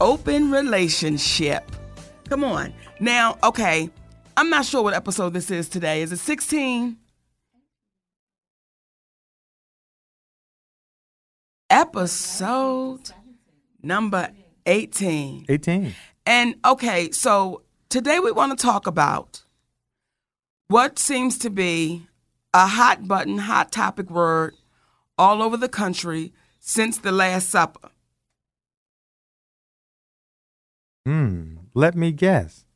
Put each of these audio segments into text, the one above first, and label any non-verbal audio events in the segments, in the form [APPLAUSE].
Open Relationship. Come on. Now, okay, I'm not sure what episode this is today. Is it 16? Episode number 18. 18. And okay, so today we want to talk about what seems to be a hot button, hot topic word all over the country since the Last Supper. Hmm. Let me guess.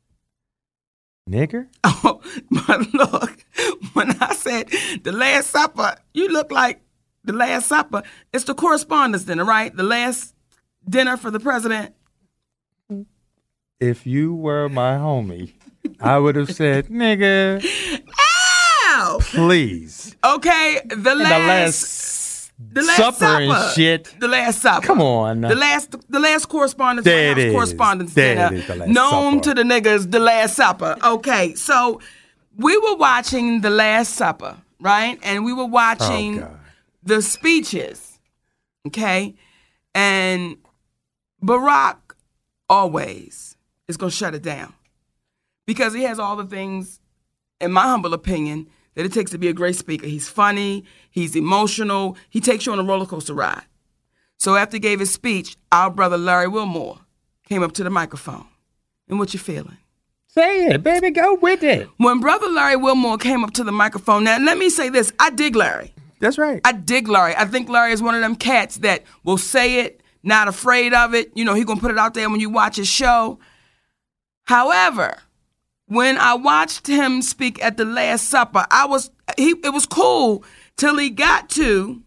Nigger? [LAUGHS] Oh, but look, when I said the Last Supper, you look like the Last Supper. It's the correspondence dinner, right? The last dinner for the president. If you were my homie, I would have said, [LAUGHS] nigga, Ow! please. Okay, the last, the last the last supper and shit. The Last Supper. Come on. The last, the last correspondence, There White it House is. correspondence There dinner, it is, the Last known Supper. to the niggas, the Last Supper. Okay, so we were watching the Last Supper, right? And we were watching Oh, the speeches, okay? And Barack always is gonna shut it down because he has all the things, in my humble opinion, that it takes to be a great speaker. He's funny, he's emotional, he takes you on a roller coaster ride. So after he gave his speech, our brother Larry Wilmore came up to the microphone. And what you feeling? Say it, baby. Go with it. When brother Larry Wilmore came up to the microphone, now let me say this: I dig Larry. That's right. I dig Larry. I think Larry is one of them cats that will say it, not afraid of it. You know, he gonna put it out there when you watch his show. However, when I watched him speak at the Last Supper, I was he it was cool till he got to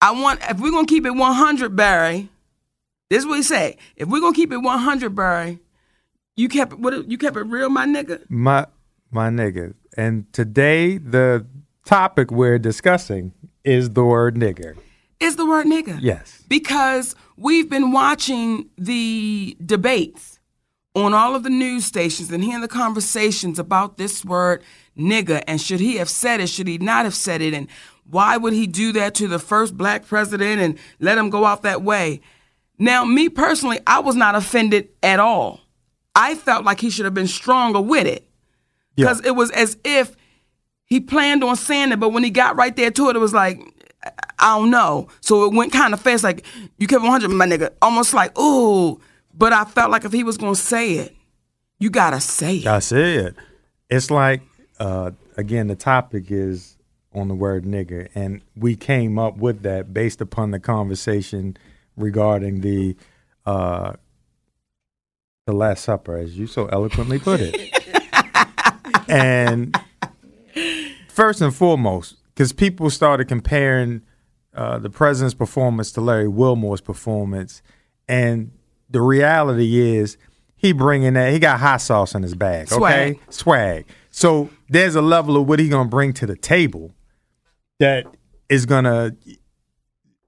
I want if we're gonna keep it 100, Barry. This is what he said. If we're gonna keep it 100, Barry, you kept it what you kept it real, my nigga. my my nigga. And today the topic we're discussing is the word nigger. Is the word nigga. Yes. because we've been watching the debates on all of the news stations and hearing the conversations about this word nigga and should he have said it, should he not have said it, and why would he do that to the first black president and let him go out that way? Now, me personally, I was not offended at all. I felt like he should have been stronger with it because it was as if he planned on saying it, but when he got right there to it, it was like, I- I don't know. So it went kind of fast, like, you kept 100, my nigga. Almost like, ooh. But I felt like if he was going to say it, you got to say it. I said it. it's like uh, again the topic is on the word nigger, and we came up with that based upon the conversation regarding the uh, the Last Supper, as you so eloquently put it. [LAUGHS] and first and foremost, because people started comparing uh, the president's performance to Larry Wilmore's performance, and the reality is he bringing that he got hot sauce in his bag, okay, Swag. swag. So there's a level of what he gonna bring to the table that is gonna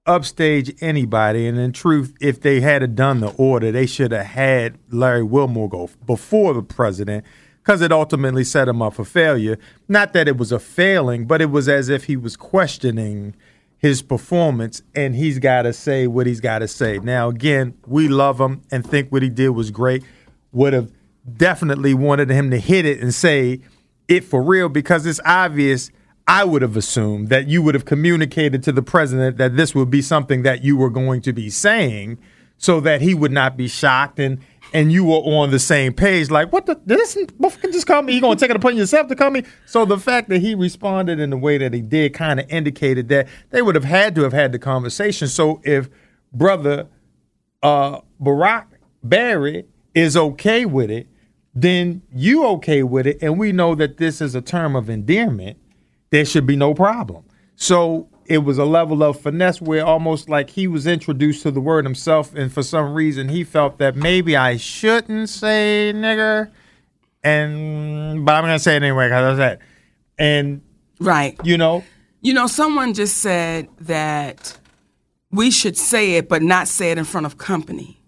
upstage anybody. And in truth, if they had done the order, they should have had Larry Wilmore go before the president because it ultimately set him up for failure. Not that it was a failing, but it was as if he was questioning his performance and he's got to say what he's got to say. Now, again, we love him and think what he did was great. Would have definitely wanted him to hit it and say it for real because it's obvious. I would have assumed that you would have communicated to the president that this would be something that you were going to be saying so that he would not be shocked and and you were on the same page. Like what the did this motherfucker just call me. You gonna take it upon yourself to call me. So the fact that he responded in the way that he did kind of indicated that they would have had to have had the conversation. So if brother uh barack barry is okay with it then you okay with it. And we know that this is a term of endearment. There should be no problem. So it was a level of finesse where almost like he was introduced to the word himself, and for some reason he felt that maybe I shouldn't say nigger, and but I'm gonna say it anyway because I said, and Right. you know, You know, someone just said that we should say it, but not say it in front of company.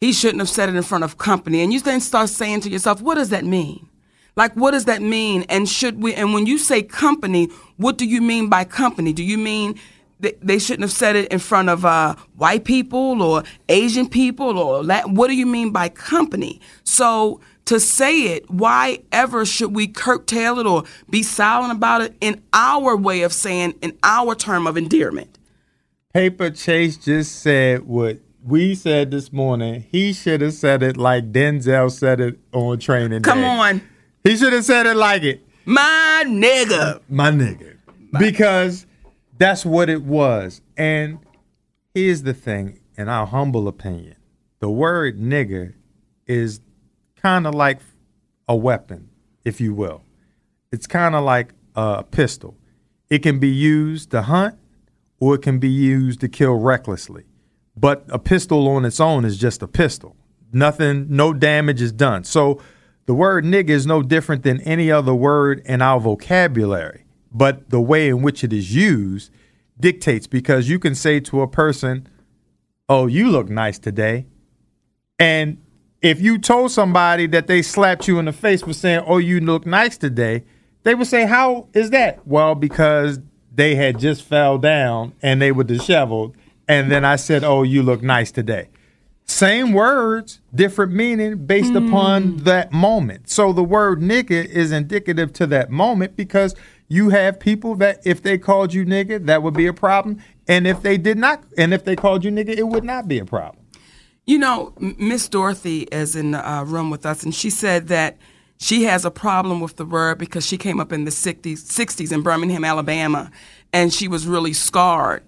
He shouldn't have said it in front of company. And you then start saying to yourself, what does that mean? Like, what does that mean? And should we, and when you say company, what do you mean by company? Do you mean they, they shouldn't have said it in front of uh, white people or Asian people or Latin? What do you mean by company? So to say it, why ever should we curtail it or be silent about it in our way of saying, in our term of endearment? Paper Chase just said what we said this morning. He should have said it like Denzel said it on training. Come Day. on, he should have said it like it. my nigga. my nigga. Because that's what it was. And here's the thing, in our humble opinion, the word nigger is kind of like a weapon, if you will. It's kind of like a pistol. It can be used to hunt or it can be used to kill recklessly. But a pistol on its own is just a pistol. Nothing, no damage is done. So the word nigga is no different than any other word in our vocabulary. But the way in which it is used dictates because you can say to a person, Oh, you look nice today. And if you told somebody that they slapped you in the face for saying, Oh, you look nice today, they would say, How is that? Well, because they had just fell down and they were disheveled. And then I said, Oh, you look nice today. Same words, different meaning based upon that moment. So the word nigga is indicative to that moment because you have people that if they called you nigga, that would be a problem. And if they did not, and if they called you nigga, it would not be a problem. You know, Miss Dorothy is in the uh, room with us, and she said that she has a problem with the word because she came up in the 60s, 60s in Birmingham, Alabama, and she was really scarred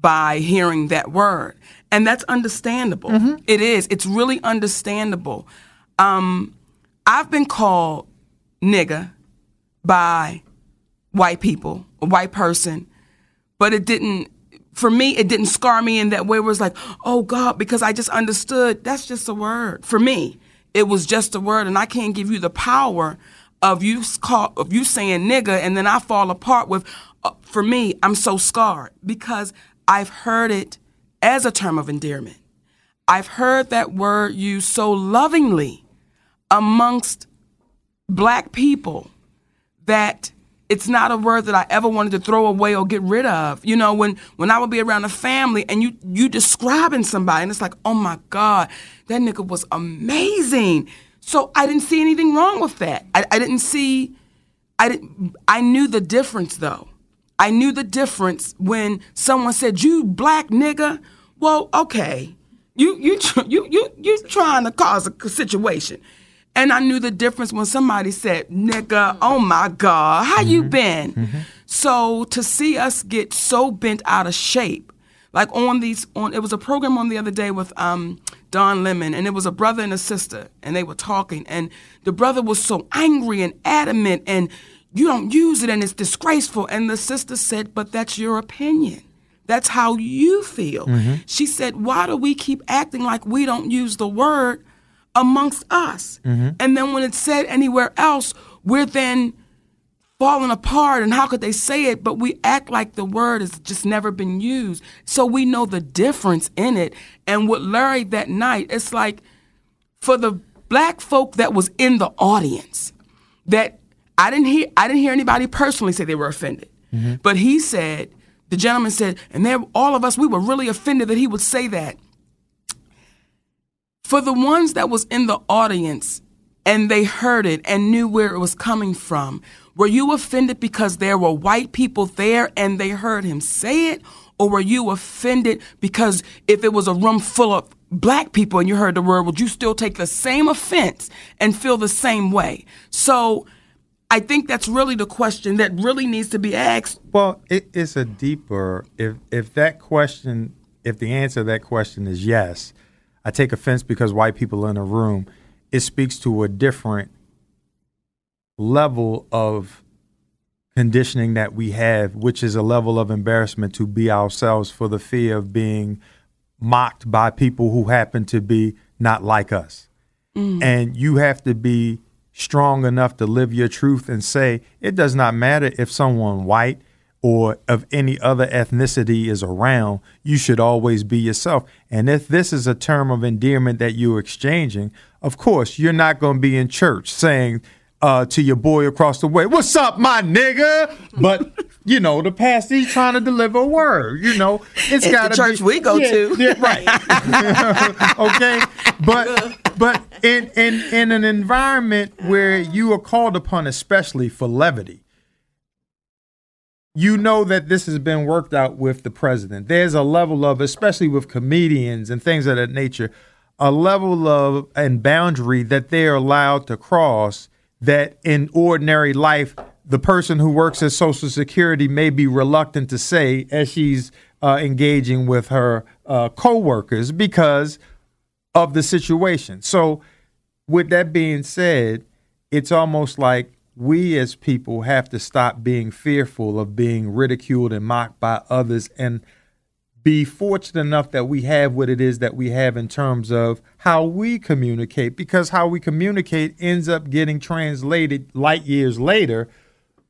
by hearing that word. And that's understandable. It is. It's really understandable. Um, I've been called nigga by white people, a white person, but it didn't for me it didn't scar me in that way where it was like oh god because i just understood that's just a word for me it was just a word and i can't give you the power of you call of you saying nigga and then i fall apart with uh, for me i'm so scarred because i've heard it as a term of endearment i've heard that word used so lovingly amongst black people that it's not a word that I ever wanted to throw away or get rid of. You know, when when I would be around a family and you you describing somebody and it's like, oh my God, that nigga was amazing. So I didn't see anything wrong with that. I, I didn't see I didn't I knew the difference though. I knew the difference when someone said, You black nigga. Well, okay. You you you you you trying to cause a situation. And I knew the difference when somebody said, nigga, oh my God, how you been? So to see us get so bent out of shape, like on these on it was a program on the other day with um Don Lemon and it was a brother and a sister and they were talking and the brother was so angry and adamant and you don't use it and it's disgraceful and the sister said, But that's your opinion. That's how you feel. Mm-hmm. She said, Why do we keep acting like we don't use the word amongst us? Mm-hmm. And then when it's said anywhere else, we're then falling apart. And how could they say it? But we act like the word has just never been used. So we know the difference in it. And with Larry that night, it's like for the black folk that was in the audience, that I didn't hear I didn't hear anybody personally say they were offended. Mm-hmm. But he said, the gentleman said, and there all of us, we were really offended that he would say that. For the ones that was in the audience and they heard it and knew where it was coming from? Were you offended because there were white people there and they heard him say it? Or were you offended because if it was a room full of black people and you heard the word, would you still take the same offense and feel the same way? So I think that's really the question that really needs to be asked. Well, it, it's a deeper. If if that question, if the answer to that question is yes, I take offense because white people are in a room. It speaks to a different level of conditioning that we have, which is a level of embarrassment to be ourselves for the fear of being mocked by people who happen to be not like us. Mm. And you have to be strong enough to live your truth and say, it does not matter if someone white or of any other ethnicity is around, you should always be yourself. And if this is a term of endearment that you're exchanging, of course, you're not going to be in church saying, uh, to your boy across the way, "What's up, my nigga?" But you know, the pastor he's trying to deliver a word. You know, it's got church we go yeah, to. yeah, right? [LAUGHS] okay, but but in in in an environment where you are called upon, especially for levity, you know that this has been worked out with the president. There's a level of, especially with comedians and things of that nature, a level of and boundary that they are allowed to cross that in ordinary life, the person who works at Social Security may be reluctant to say as she's uh, engaging with her uh, coworkers because of the situation. So, with that being said, it's almost like we as people have to stop being fearful of being ridiculed and mocked by others and be fortunate enough that we have what it is that we have in terms of how we communicate because how we communicate ends up getting translated light years later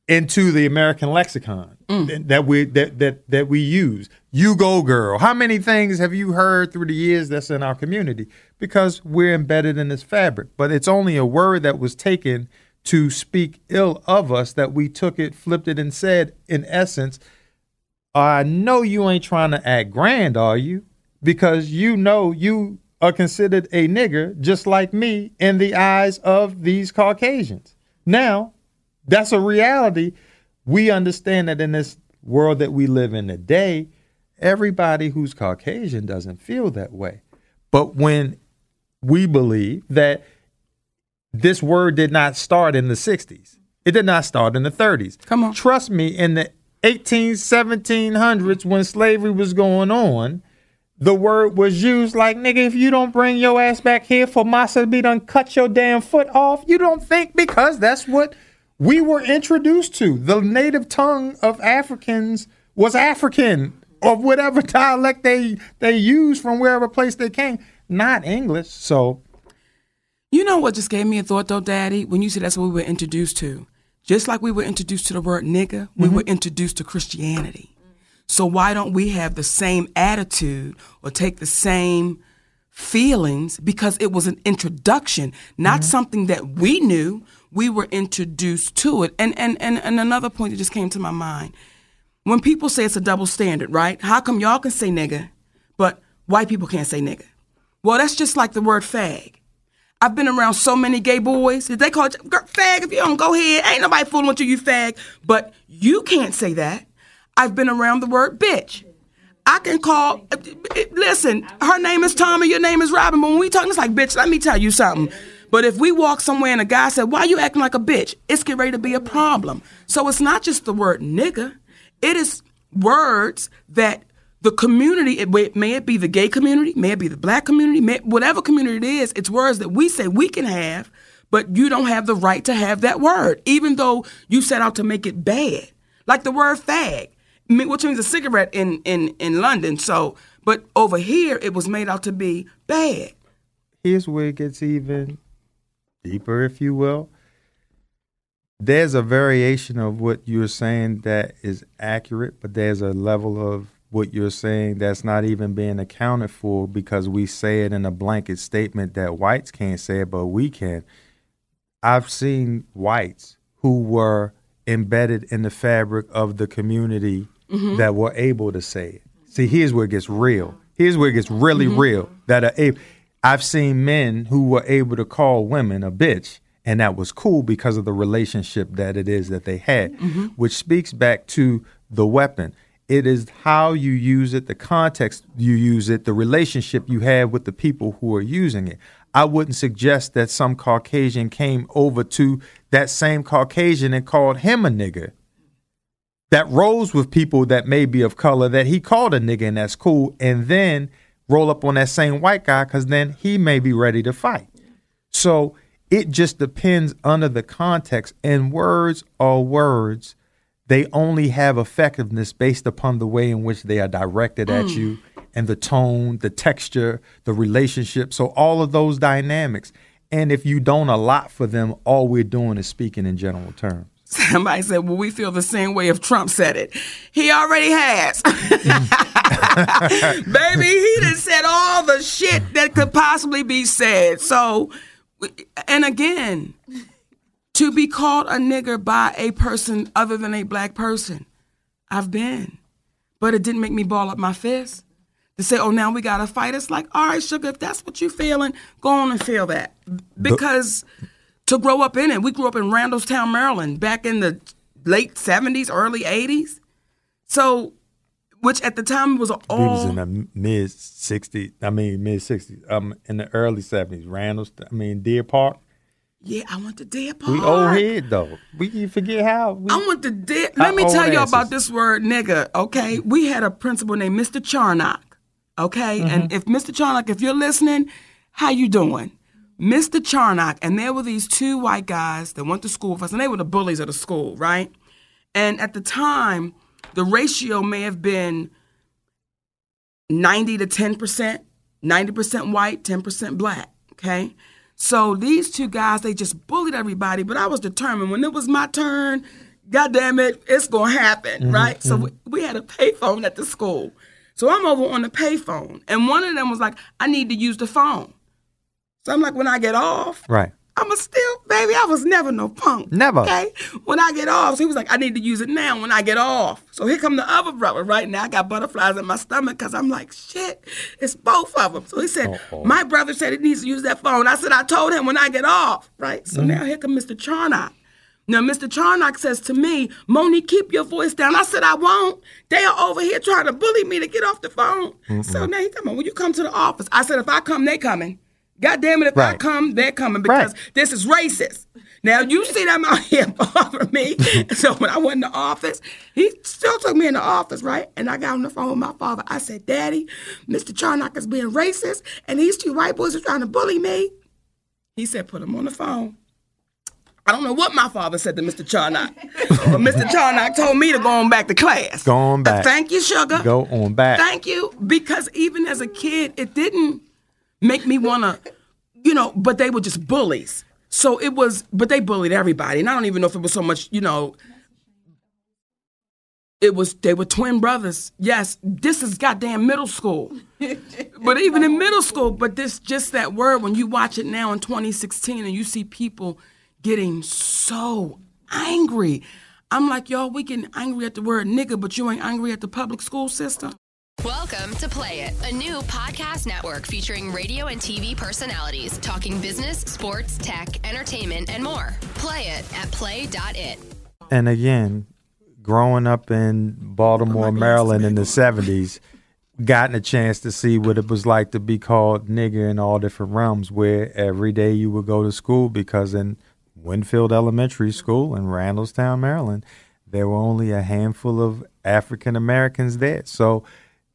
into the American lexicon mm. that, that we that, that that we use. You go girl. How many things have you heard through the years that's in our community? Because we're embedded in this fabric. But it's only a word that was taken to speak ill of us that we took it, flipped it, and said, in essence, I know you ain't trying to act grand, are you? Because you know you are considered a nigger just like me in the eyes of these Caucasians. Now, that's a reality. We understand that in this world that we live in today, everybody who's Caucasian doesn't feel that way. But when we believe that this word did not start in the 60s, it did not start in the 30s. Come on. Trust me, in the 18, 1700s, when slavery was going on, the word was used like, nigga, if you don't bring your ass back here for massa to be done cut your damn foot off, you don't think because that's what we were introduced to. The native tongue of Africans was African of whatever [LAUGHS] dialect they they used from wherever place they came, not English. So You know what just gave me a thought though, Daddy? When you said that's what we were introduced to. Just like we were introduced to the word nigga, we mm-hmm. were introduced to Christianity. So why don't we have the same attitude or take the same feelings because it was an introduction, not mm-hmm. something that we knew. We were introduced to it. And, and and and another point that just came to my mind. When people say it's a double standard, right? How come y'all can say nigga, but white people can't say nigga? Well, that's just like the word fag. I've been around so many gay boys. Did they call girl, fag, if you don't go ahead, ain't nobody fooling with you, you fag. But you can't say that. I've been around the word bitch. I can call. Listen, her name is Tommy, your name is Robin. But when we talking, it's like bitch. Let me tell you something. But if we walk somewhere and a guy said, "Why you acting like a bitch?" It's getting ready to be a problem. So it's not just the word nigga. It is words that the community, it, may- it be the gay community, may it be the black community, may, whatever community it is, it's words that we say we can have, but you don't have the right to have that word, even though you set out to make it bad. Like the word fag, which means a cigarette in, in, in London. So, but over here, it was made out to be bad. here's where it gets even deeper, if you will. There's a variation of what you're saying that is accurate, but there's a level of what you're saying that's not even being accounted for because we say it in a blanket statement that whites can't say it, but we can. I've seen whites who were embedded in the fabric of the community mm-hmm. that were able to say it. See, here's where it gets real. Here's where it gets really mm-hmm. real. That are able. I've seen men who were able to call women a bitch And that was cool because of the relationship that it is that they had, mm-hmm. which speaks back to the weapon. It is how you use it, the context you use it, the relationship you have with the people who are using it. I wouldn't suggest that some Caucasian came over to that same Caucasian and called him a nigger that rolls with people that may be of color that he called a nigga and that's cool, and then roll up on that same white guy because then he may be ready to fight. So it just depends under the context, and words are words. They only have effectiveness based upon the way in which they are directed at mm. you and the tone, the texture, the relationship. So all of those dynamics. And if you don't allot for them, all we're doing is speaking in general terms. [LAUGHS] Somebody said, Well, we feel the same way if Trump said it. He already has. [LAUGHS] Baby, he done said all the shit that could possibly be said. So, and again, to be called a nigger by a person other than a black person, I've been. But it didn't make me ball up my fist. To say, oh, now we got to fight. It's like, all right, sugar, if that's what you're feeling, go on and feel that. Because to grow up in it. We grew up in Randallstown, Maryland, back in the late '70s, early '80s. So, which at the time was all. We was in the mid '60s. I mean, mid '60s. Um, in the early '70s, Randall's. I mean, Deer Park. Yeah. I want the Deer Park. We old head though. We can forget how. We, I want the Deer. How Let me tell you about this word, nigga. Okay, we had a principal named Mr. Charnock. Okay, Mm-hmm. and if Mr. Charnock, if you're listening, how you doing? Mr. Charnock, and there were these two white guys that went to school with us, and they were the bullies of the school, right? And at the time, the ratio may have been 90 to 10%, 90% white, 10% black, okay? So these two guys, they just bullied everybody, but I was determined when it was my turn, God damn it, it's gonna happen, mm-hmm, right? So mm-hmm. we, we had a payphone at the school. So I'm over on the payphone, and one of them was like, I need to use the phone. So I'm like, when I get off, right. I'm a still, baby, I was never no punk. Never. Okay? When I get off, so he was like, I need to use it now when I get off. So here come the other brother. Right now, I got butterflies in my stomach because I'm like, shit, it's both of them. So he said, Uh-oh. my brother said he needs to use that phone. I said, I told him when I get off. Right? So Mm-hmm. now here come Mr. Charnock. Now, Mr. Charnock says to me, Moni, keep your voice down. I said, I won't. They are over here trying to bully me to get off the phone. So now he come on, will you come to the office? I said, if I come, they coming. God damn it, if I come, they're coming because Right. this is racist. Now you see them out [LAUGHS] here bothering me. [LAUGHS] so when I went in the office, he still took me in the office, right? And I got on the phone with my father. I said, Daddy, Mr. Charnock is being racist, and these two white boys are trying to bully me. He said, put him on the phone. I don't know what my father said to Mr. Charnock, [LAUGHS] but Mr. Charnock told me to go on back to class. Go on back. Thank you, sugar. Go on back. Thank you. Because even as a kid, it didn't make me want to, you know, but they were just bullies. So it was, but they bullied everybody. And I don't even know if it was so much, you know, it was, they were twin brothers. Yes, this is goddamn middle school. [LAUGHS] but even in middle school, but this, just that word, when you watch it now in 2016 and you see people getting so angry. I'm like, y'all, we getting angry at the word nigga, but you ain't angry at the public school system. Welcome to Play It, a new podcast network featuring radio and TV personalities talking business, sports, tech, entertainment, and more. Play it at play.it. And again, growing up in Baltimore, Maryland in the seventies, gotten a chance to see what it was like to be called nigger in all different realms. Where every day you would go to school because in Winfield Elementary School in Randallstown, Maryland, there were only a handful of African Americans there. So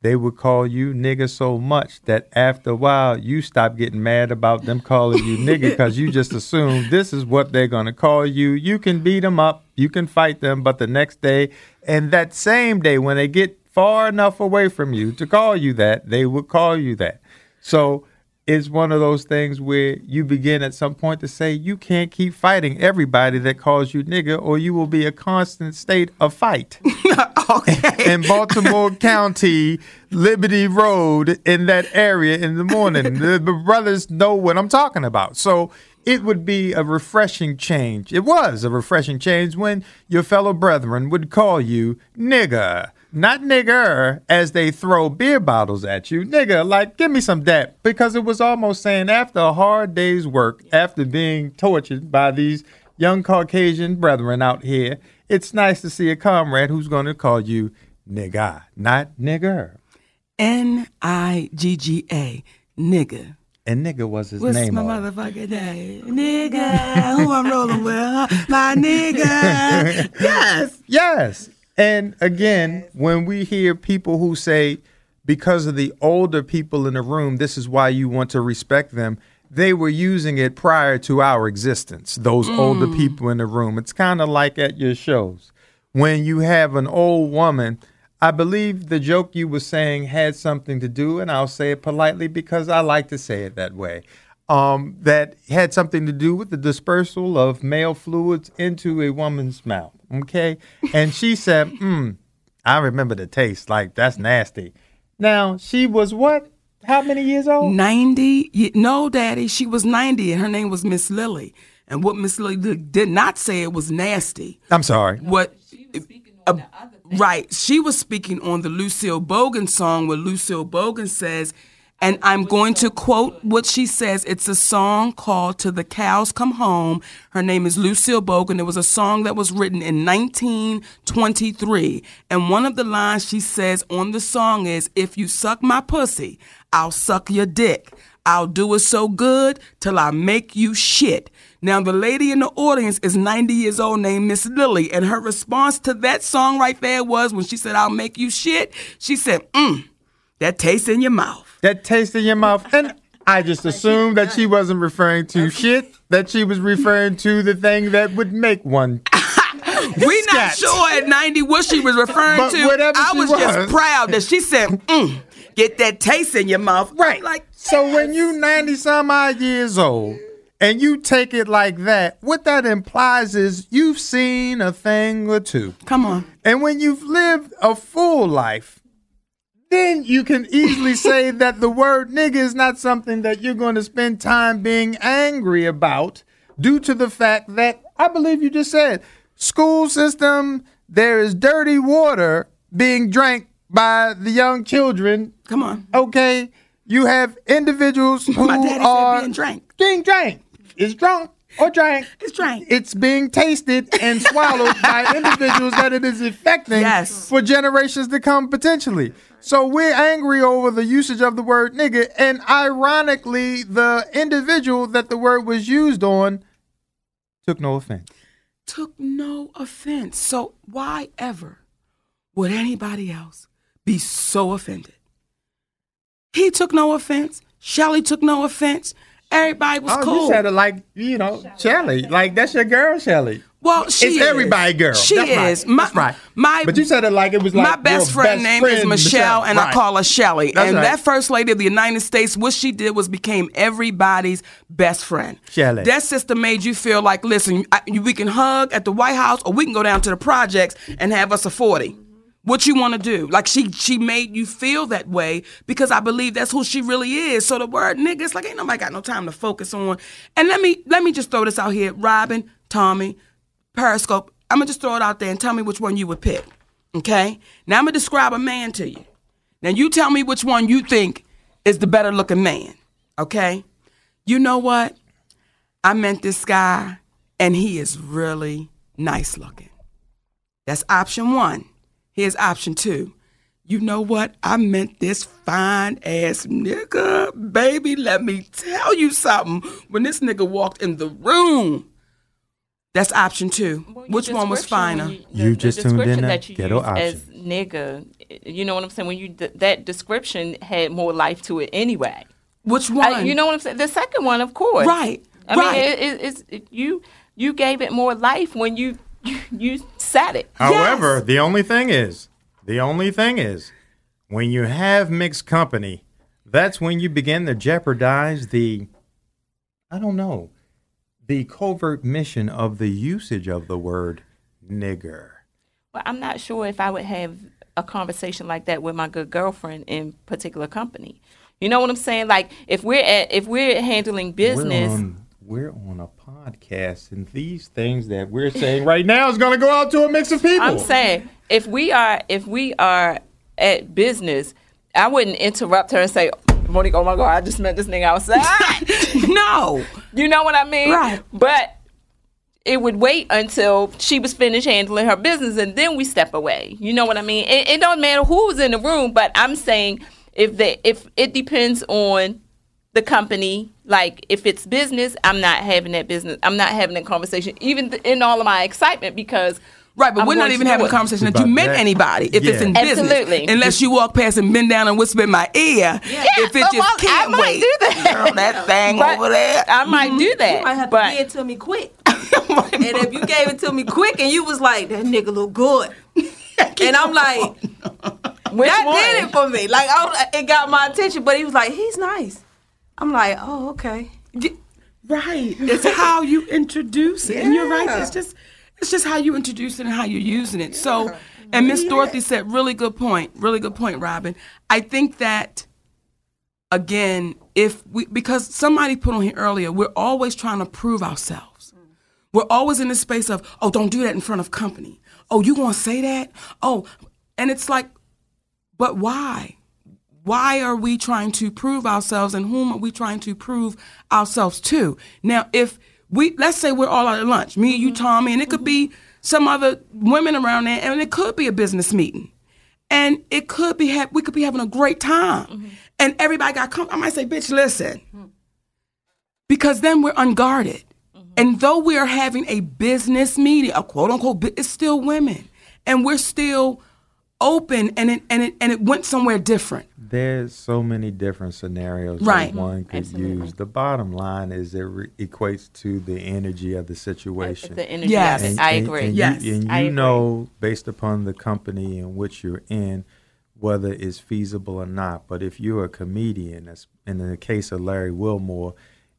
they would call you nigger so much that after a while you stop getting mad about them calling you nigger because you just assume this is what they're going to call you. You can beat them up, you can fight them, but the next day and that same day when they get far enough away from you to call you that, they would call you that. So it's one of those things where you begin at some point to say you can't keep fighting everybody that calls you nigger or you will be a constant state of fight [LAUGHS] okay. in Baltimore County, Liberty Road, in that area in the morning. the, the brothers know what I'm talking about. So it would be a refreshing change. It was a refreshing change when your fellow brethren would call you nigger. Not nigger, as they throw beer bottles at you. Nigga, like, give me some that. Because it was almost saying after a hard day's work, after being tortured by these young Caucasian brethren out here, it's nice to see a comrade who's going to call you nigga, not nigger. N I G G A, nigga. And nigga was his What's name. my on motherfucking name? Nigga, who I'm rolling with? My nigga. [LAUGHS] yes. Yes. And again, when we hear people who say, because of the older people in the room, this is why you want to respect them, they were using it prior to our existence, those older mm. people in the room. It's kind of like at your shows. When you have an old woman, I believe the joke you were saying had something to do, and I'll say it politely because I like to say it that way. Um, that had something to do with the dispersal of male fluids into a woman's mouth. Okay. And she [LAUGHS] said, hmm, I remember the taste. Like, that's nasty. Now, she was what? How many years old? 90. No, Daddy, she was 90 and her name was Miss Lily. And what Miss Lily did- did not say it was nasty. I'm sorry. What? uh, right. She was speaking on the Lucille Bogan song where Lucille Bogan says, and I'm going to quote what she says. It's a song called To the Cows Come Home. Her name is Lucille Bogan. It was a song that was written in 1923. And one of the lines she says on the song is, If you suck my pussy, I'll suck your dick. I'll do it so good till I make you shit. Now, the lady in the audience is 90 years old named Miss Lily, and her response to that song right there was when she said, I'll make you shit, she said, mm, that taste in your mouth. That taste in your mouth. And I just assumed that she wasn't referring to shit, that she was referring to the thing that would make one. [LAUGHS] we not Scat. sure at 90 what she was referring But to. whatever I she was, was. just proud that she said, mm, get that taste in your mouth. Right. I'm like, So when you 90 some odd years old and you take it like that, what that implies is you've seen a thing or two. come on. And when you've lived a full life, then you can easily say that the word nigga is not something that you're going to spend time being angry about due to the fact that I believe you just said school system, there is dirty water being drank by the young children. Come on. Okay, you have individuals who My daddy are being drank. being drank. Is drunk or drank. It's drank. It's being tasted and swallowed by [LAUGHS] individuals that it is affecting Yes. for generations to come potentially. So we're angry over the usage of the word nigga, and ironically, the individual that the word was used on took no offense. took no offense. So why ever would anybody else be so offended? He took no offense. Shelly took no offense. Everybody was Oh, cool. you said it like you know, Shelly. Like that's your girl, Shelly. well, she it's is. everybody girl. She That's right. is. My, That's right. My, But you said it like it was like my best friend best name is friend, Michelle, and I call her Shelly. That's and right. that first lady of the United States, what she did was became everybody's best friend. Shelly. That sister made you feel like, listen, I, we can hug at the White House, or we can go down to the projects and have us a forty. What you want to do? Like she she made you feel that way because I believe that's who she really is. So the word nigga, it's like ain't nobody got no time to focus on. And let me let me just throw this out here, Robin, Tommy, Periscope. I'm gonna just throw it out there and tell me which one you would pick. Okay? Now I'm gonna describe a man to you. Now you tell me which one you think is the better looking man. Okay? You know what? I meant this guy, and he is really nice looking. That's option one. Here's option two. You know what? I meant this fine ass nigga. Baby, let me tell you something. When this nigga walked in the room, that's option two. Well, Which one was finer? when You, You the, just tuned in that you Ghetto Option. as nigga. You know what I'm saying? When you that description had more life to it anyway. Which I- one? you know what I'm saying? The second one, of course. Right, I right. mean, it, it, it's it, you you gave it more life when you you, said it. However, the only thing is, the only thing is, when you have mixed company, that's when you begin to jeopardize the, I don't know, the covert mission of the usage of the word nigger. Well, I'm not sure if I would have a conversation like that with my good girlfriend in particular company. You know what I'm saying? Like if we're at if we're handling business, We're on, we're on a podcast, and these things that we're saying right now is going to go out to a mix of people. I'm saying if we are if we are at business, I wouldn't interrupt her and say, Monique, oh my God, I just met this nigga outside. [LAUGHS] no. you know what I mean? Right. But it would wait until she was finished handling her business and then we step away. You know what I mean? It, it don't matter who's in the room, but I'm saying if they if it depends on the company, like if it's business, I'm not having that business. I'm not having that conversation, even th- in all of my excitement because. Right, but I'm we're not even having a conversation that you About met that. anybody if it's Yeah. in business. Absolutely. Unless you walk past and bend down and whisper in my ear. Yeah. if it well, just I can't might wait. do that. Girl, that [LAUGHS] thing But over there. I might do mm-hmm. that. You might have to but give it to me quick. [LAUGHS] and if you gave it to me quick and you was like, that nigga look good. [LAUGHS] and I'm like, that one? did it for me. Like I was, it got my attention, but he was like, he's nice. I'm like, oh, okay. Right. It's [LAUGHS] how you introduce it. And you're right. It's just it's just how you introduce it and how you're using it. So and Miss Dorothy said really good point. Really good point, Robin. I think that again, if we because somebody put on here earlier, we're always trying to prove ourselves. Mm. We're always in the space of, oh, don't do that in front of company. Oh, you gonna say that? Oh, and it's like, but why? Why are we trying to prove ourselves and whom are we trying to prove ourselves to? Now, if we, let's say we're all out at lunch, me, you, mm-hmm. Tommy, and it could be mm-hmm. some other women around there, and it could be a business meeting. And it could be, ha- we could be having a great time. Mm-hmm. And everybody got come. I might say, bitch, listen. Because then we're unguarded. And though we are having a business meeting, a quote unquote, it's still women. And we're still open and it, and it, and it went somewhere different. There's so many different scenarios Right. that one could use. The bottom line is it re- equates to the energy of the situation. the energy Yes. of it. And- I and- agree. And Yes, you, and I you agree. know, based upon the company in which you're in, whether it's feasible or not. But if you're a comedian, as in the case of Larry Wilmore,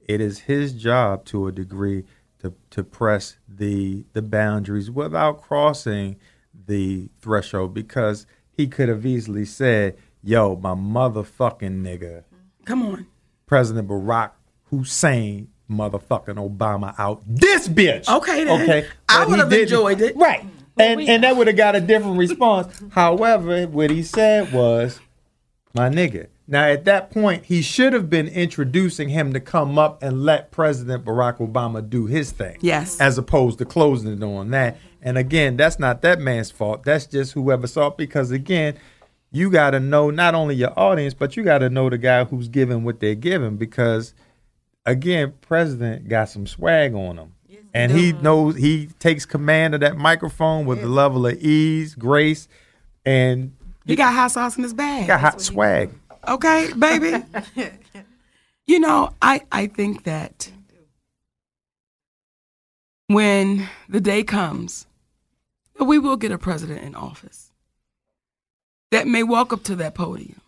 it is his job to a degree to, to press the the boundaries without crossing the threshold because he could have easily said, "Yo, my motherfucking nigga." Come on. President Barack Hussein motherfucking Obama out this bitch. Okay, then. Okay. I he would've enjoyed it. Right. And and that would have got a different response. [LAUGHS] However, what he said was, my nigga. Now at that point, he should have been introducing him to come up and let President Barack Obama do his thing. Yes. As opposed to closing it on that. And again, that's not that man's fault. That's just whoever saw it. Because again, you got to know not only your audience, but you got to know the guy who's giving what they're giving. Because again, President got some swag on him. And he knows he takes command of that microphone with a level of ease, grace, and He got hot sauce in his bag. got hot swag. Okay, baby. [LAUGHS] you know, I I think that when the day comes, we will get a president in office that may walk up to that podium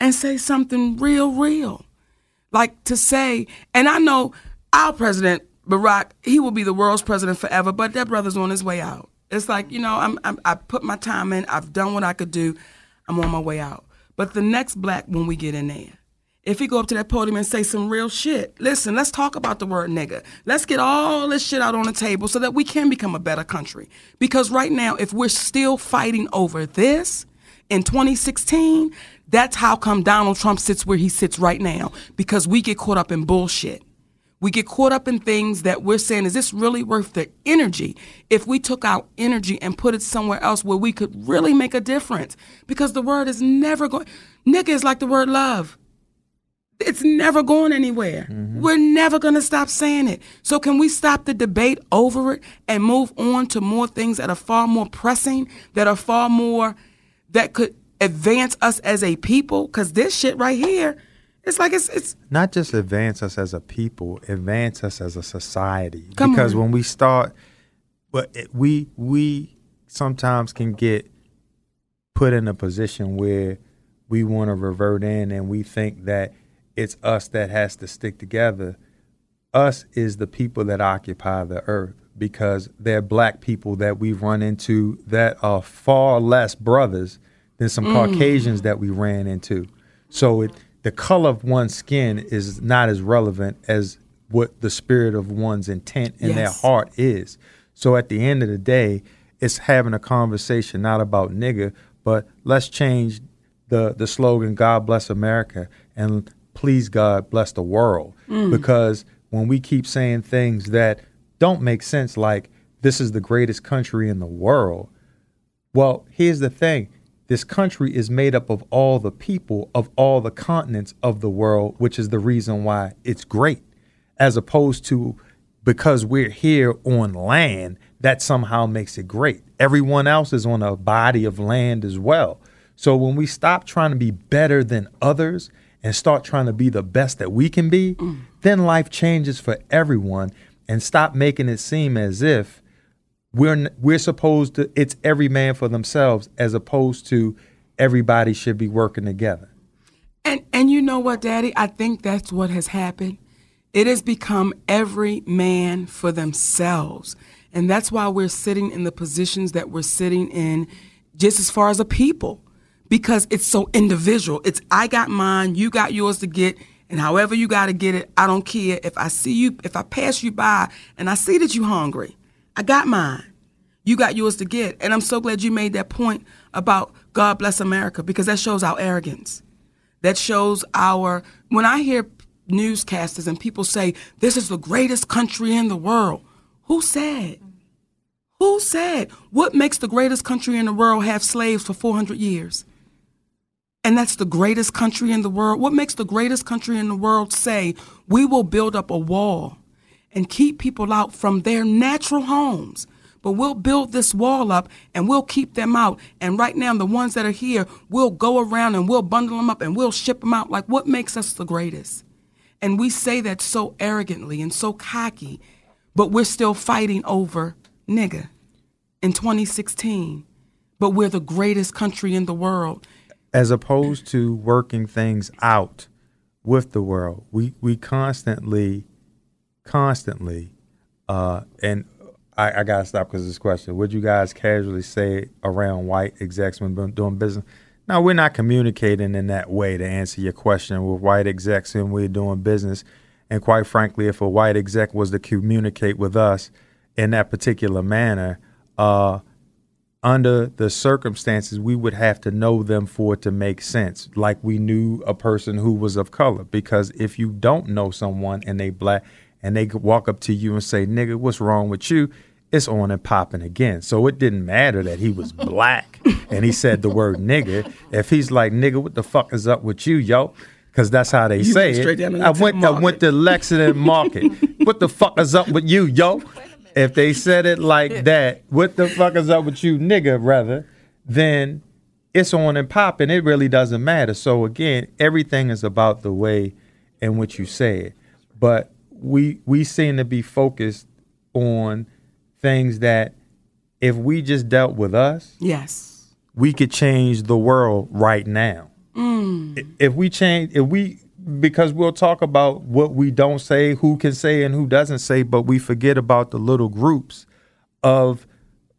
and say something real, real. Like to say, and I know our president, Barack, he will be the world's president forever, but that brother's on his way out. It's like, you know, I'm, I'm, I put my time in, I've done what I could do, I'm on my way out. But the next black, when we get in there, if he go up to that podium and say some real shit, listen, let's talk about the word nigga. Let's get all this shit out on the table so that we can become a better country. Because right now, if we're still fighting over this in 2016, that's how come Donald Trump sits where he sits right now. Because we get caught up in bullshit. We get caught up in things that we're saying, is this really worth the energy? If we took our energy and put it somewhere else where we could really make a difference. Because the word is never going, nigga is like the word love it's never going anywhere. Mm-hmm. We're never going to stop saying it. So, can we stop the debate over it and move on to more things that are far more pressing, that are far more, that could advance us as a people? Because this shit right here, it's like it's, it's, not just advance us as a people, advance us as a society. Come because on. when we start, but it- we we sometimes can get put in a position where we want to revert in, and we think that it's us that has to stick together. Us is the people that occupy the earth because they're black people that we've run into that are far less brothers than some mm. Caucasians that we ran into. So it, the color of one's skin is not as relevant as what the spirit of one's intent and their heart is. So at the end of the day, it's having a conversation not about nigger, but let's change the the slogan God bless America and please God bless the world. Mm. Because when we keep saying things that don't make sense like this is the greatest country in the world, well, here's the thing. This country is made up of all the people of all the continents of the world, which is the reason why it's great, as opposed to because we're here on land, that somehow makes it great. Everyone else is on a body of land as well. So when we stop trying to be better than others and start trying to be the best that we can be, then life changes for everyone and stop making it seem as if we're we're supposed to it's every man for themselves as opposed to everybody should be working together. And and you know what, Daddy? I think that's what has happened. It has become every man for themselves. And that's why we're sitting in the positions that we're sitting in just as far as a people. Because it's so individual. It's I got mine, you got yours to get, and however you gotta get it, I don't care. If I see you, if I pass you by and I see that you're hungry, I got mine. You got yours to get. And I'm so glad you made that point about God bless America because that shows our arrogance that shows our when i hear newscasters and people say this is the greatest country in the world who said who said what makes the greatest country in the world have slaves for 400 years and that's the greatest country in the world what makes the greatest country in the world say we will build up a wall and keep people out from their natural homes but we'll build this wall up and we'll keep them out. And right now, the ones that are here, we'll go around and we'll bundle them up and we'll ship them out. Like, what makes us the greatest? And we say that so arrogantly and so cocky, but we're still fighting over nigga in 2016. But we're the greatest country in the world. As opposed to working things out with the world. We we constantly constantly uh and I, I gotta stop because this question. Would you guys casually say around white execs when doing business? No, we're not communicating in that way to answer your question with white execs when we're doing business. And quite frankly, if a white exec was to communicate with us in that particular manner, uh, under the circumstances, we would have to know them for it to make sense, like we knew a person who was of color. Because if you don't know someone and they black and they could walk up to you and say, "Nigga, what's wrong with you?" It's on and popping again. So it didn't matter that he was black [LAUGHS] and he said the word nigga. If he's like, "Nigga, what the fuck is up with you, yo?" Because that's how they You say went straight it. down to I Lexington went. I went to Lexington Market. what the fuck is up with you, yo? If they said it like that, what the fuck is up with you, nigga, rather, then it's on and popping. It really doesn't matter. So again, everything is about the way in which you say it. But we we seem to be focused on things that if we just dealt with us, Yes. we could change the world right now. Mm. I- If we change, if we, because we'll talk about what we don't say, who can say and who doesn't say, but we forget about the little groups of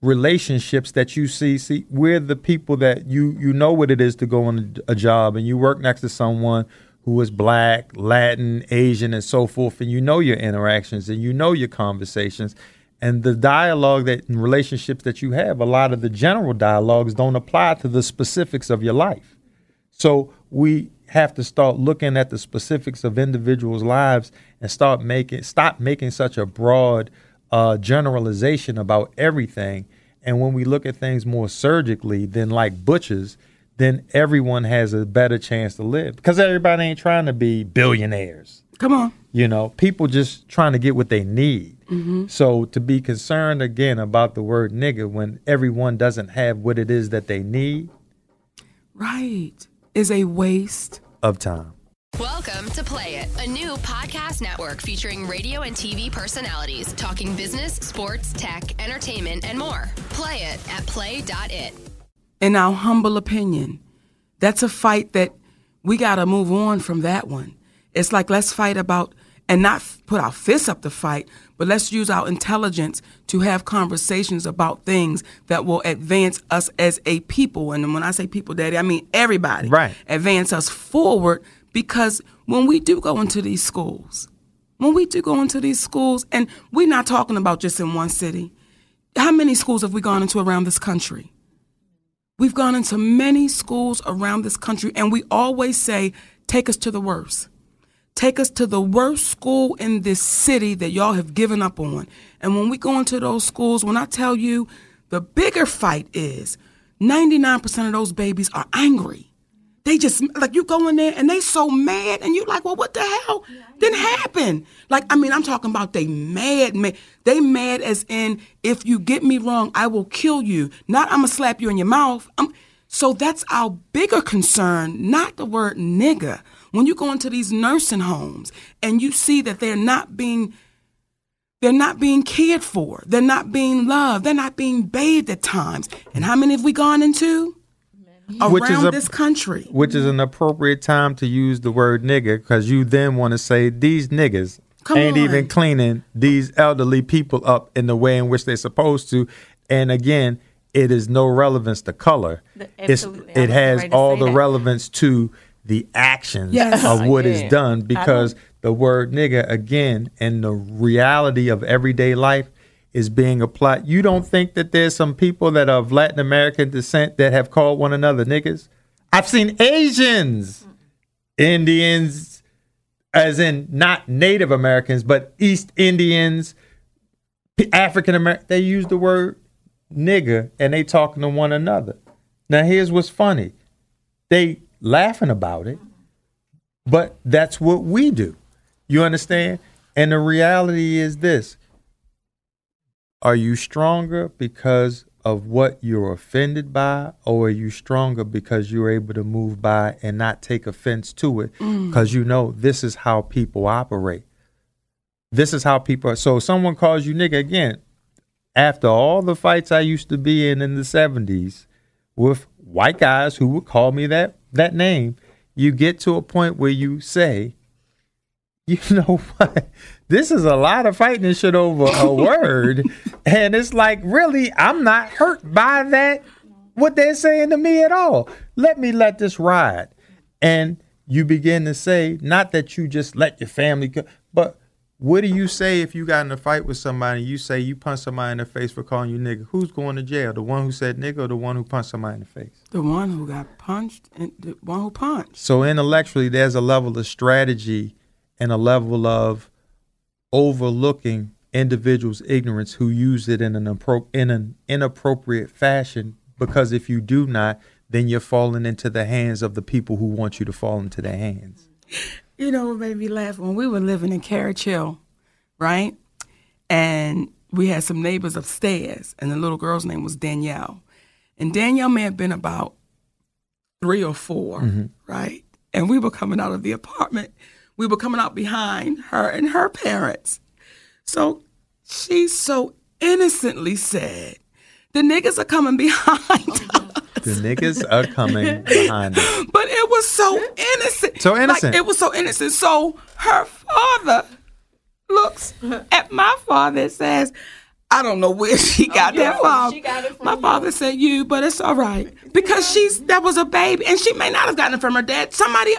relationships that you see. See, we're the people that you you know what it is to go on a, job and you work next to someone who is black, Latin, Asian, and so forth, and you know your interactions and you know your conversations. And the dialogue that in relationships that you have, a lot of the general dialogues don't apply to the specifics of your life. So we have to start looking at the specifics of individuals' lives and start making stop making such a broad uh, generalization about everything. And when we look at things more surgically than like butchers, then everyone has a better chance to live because everybody ain't trying to be billionaires. Come on. You know, people just trying to get what they need. So to be concerned again about the word nigga when everyone doesn't have what it is that they need Right. Is a waste. Of time. Welcome to Play It, a new podcast network featuring radio and TV personalities talking business, sports, tech, entertainment, and more. Play it at play.it. in our humble opinion, that's a fight that we got to move on from that one. It's like let's fight about and not f- put our fists up to fight, but let's use our intelligence to have conversations about things that will advance us as a people. And when I say people, Daddy, I mean everybody. Right. Advance us forward because when we do go into these schools, when we do go into these schools, and we're not talking about just in one city. How many schools have we gone into around this country? We've gone into many schools around this country, and we always say, take us to the worst. Take us to the worst school in this city that y'all have given up on. And when we go into those schools, when I tell you the bigger fight is 99% of those babies are angry. They just like you go in there and they so mad and you like, well, what the hell didn't happen? Like, I mean, I'm talking about they mad, mad. They mad as in if you get me wrong, I will kill you. Not I'm gonna slap you in your mouth. I'm, so that's our bigger concern, not the word nigga. When you go into these nursing homes and you see that they're not being they're not being cared for. They're not being loved. They're not being bathed at times. And how many have we gone into? Which is Around a- this country. which is an appropriate time to use the word nigga because you then want to say these niggas Come ain't on. even cleaning these elderly people up in the way in which they're supposed to. And again, it is no relevance to color. The- absolutely. I it has ready to all the that. relevance to the actions Yes. of what is done because the word nigga again and the reality of everyday life is being applied. You don't think that there's some people that are of Latin American descent that have called one another niggas? I've seen Asians, Indians, as in not Native Americans, but East Indians, African American. They use the word nigga and they talking to one another. Now here's what's funny. They laughing about it, but that's what we do. You understand? And the reality is this. Are you stronger because of what you're offended by, or are you stronger because you're able to move by and not take offense to it? Mm. Because you know this is how people operate. This is how people are. So someone calls you nigga again. After all the fights I used to be in in the 70s with white guys who would call me that that name, you get to a point where you say, you [LAUGHS] know what? This is a lot of fighting and shit over a [LAUGHS] word. And it's like, really, I'm not hurt by that, what they're saying to me at all. Let me let this ride. And you begin to say, not that you just let your family go, what do you say if you got in a fight with somebody? You say you punch somebody in the face for calling you nigga. Who's going to jail? The one who said nigga or the one who punched somebody in the face? The one who got punched and the one who punched. So intellectually, there's a level of strategy and a level of overlooking individuals' ignorance who use it in an in an inappropriate fashion. Because if you do not, then you're falling into the hands of the people who want you to fall into their hands. You know what made me laugh? When we were living in Carriage Hill, right? And we had some neighbors upstairs, and the little girl's name was Danielle. And Danielle may have been about three or 4 mm-hmm. right? And we were coming out of the apartment. We were coming out behind her and her parents. So she so innocently said, The niggas are coming behind us. The niggas are coming behind us. [LAUGHS] But it was so hmm? innocent. So innocent. Like, it was so innocent. So her father looks uh-huh. at my father and says, I don't know where she oh, got that from. she got it from my you. father said you, but it's all right. Because she's that was a baby. And she may not have gotten it from her dad. Somebody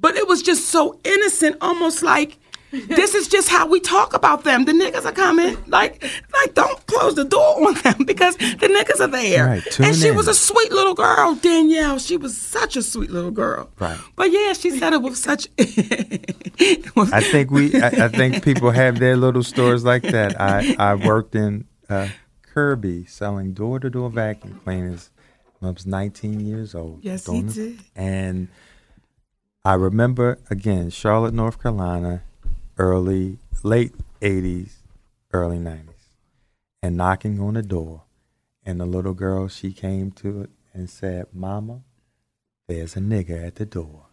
but it was just so innocent, almost like this is just how we talk about them. The niggas are coming. Like, like don't close the door on them [LAUGHS] because the niggas are there. Right, and she in. was a sweet little girl, Danielle. She was such a sweet little girl. Right. But yeah, she said it with such. [LAUGHS] I think we. I, I think people have their little stories like that. I I worked in uh, Kirby selling door to door vacuum cleaners. when I was 19 years old. Yes, he did. And I remember again, Charlotte, North Carolina, early late 80s, early 90s, and knocking on the door, and the little girl she came to it and said, "Mama, there's a nigger at the door."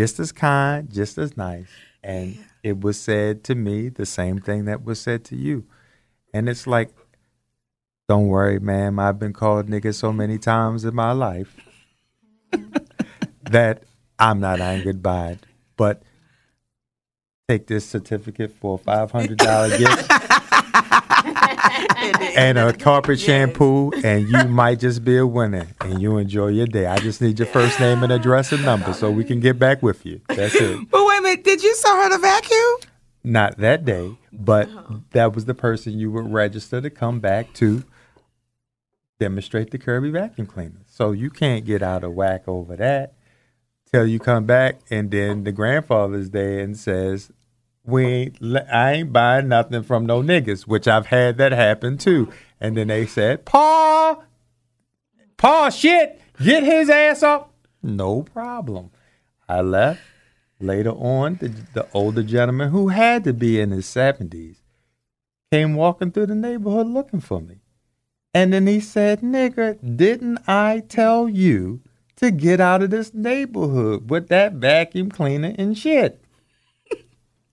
just as kind, just as nice. And it was said to me the same thing that was said to you. And it's like, don't worry, ma'am. I've been called nigger so many times in my life [LAUGHS] that I'm not angered by it. But take this certificate for a $500 gift. [LAUGHS] and a carpet shampoo, and you might just be a winner, and you enjoy your day. I just need your first name and address and number so we can get back with you. That's it. but wait a minute, did you sell her the vacuum? not that day, but oh. that was the person you would register to come back to demonstrate the Kirby vacuum cleaner. So you can't get out of whack over that till you come back, and then the grandfather's there and says, "We I ain't buying nothing from no niggas," which I've had that happen too. And then they said, "Paul, Paul, shit, get his ass up." No problem. I left. Later on, the, the older gentleman who had to be in his seventies came walking through the neighborhood looking for me. And then he said, Nigga, didn't I tell you to get out of this neighborhood with that vacuum cleaner and shit?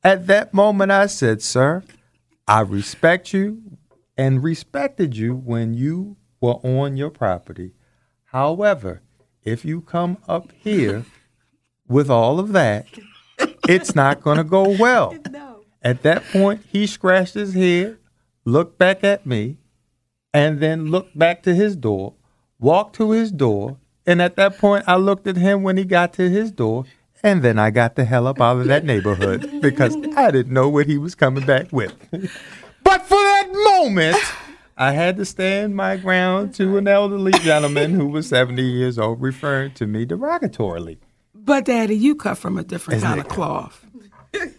At that moment, I said, Sir, I respect you and respected you when you were on your property. However, if you come up here with all of that, it's not going to go well. [LAUGHS] At that point, he scratched his head, looked back at me, and then looked back to his door, walked to his door, and at that point, I looked at him when he got to his door, and then I got the hell up out of that [LAUGHS] neighborhood because I didn't know what he was coming back with. but for that moment, I had to stand my ground to an elderly gentleman who was 70 years old referring to me derogatorily. But daddy, you cut from a different Isn't kind it? of cloth.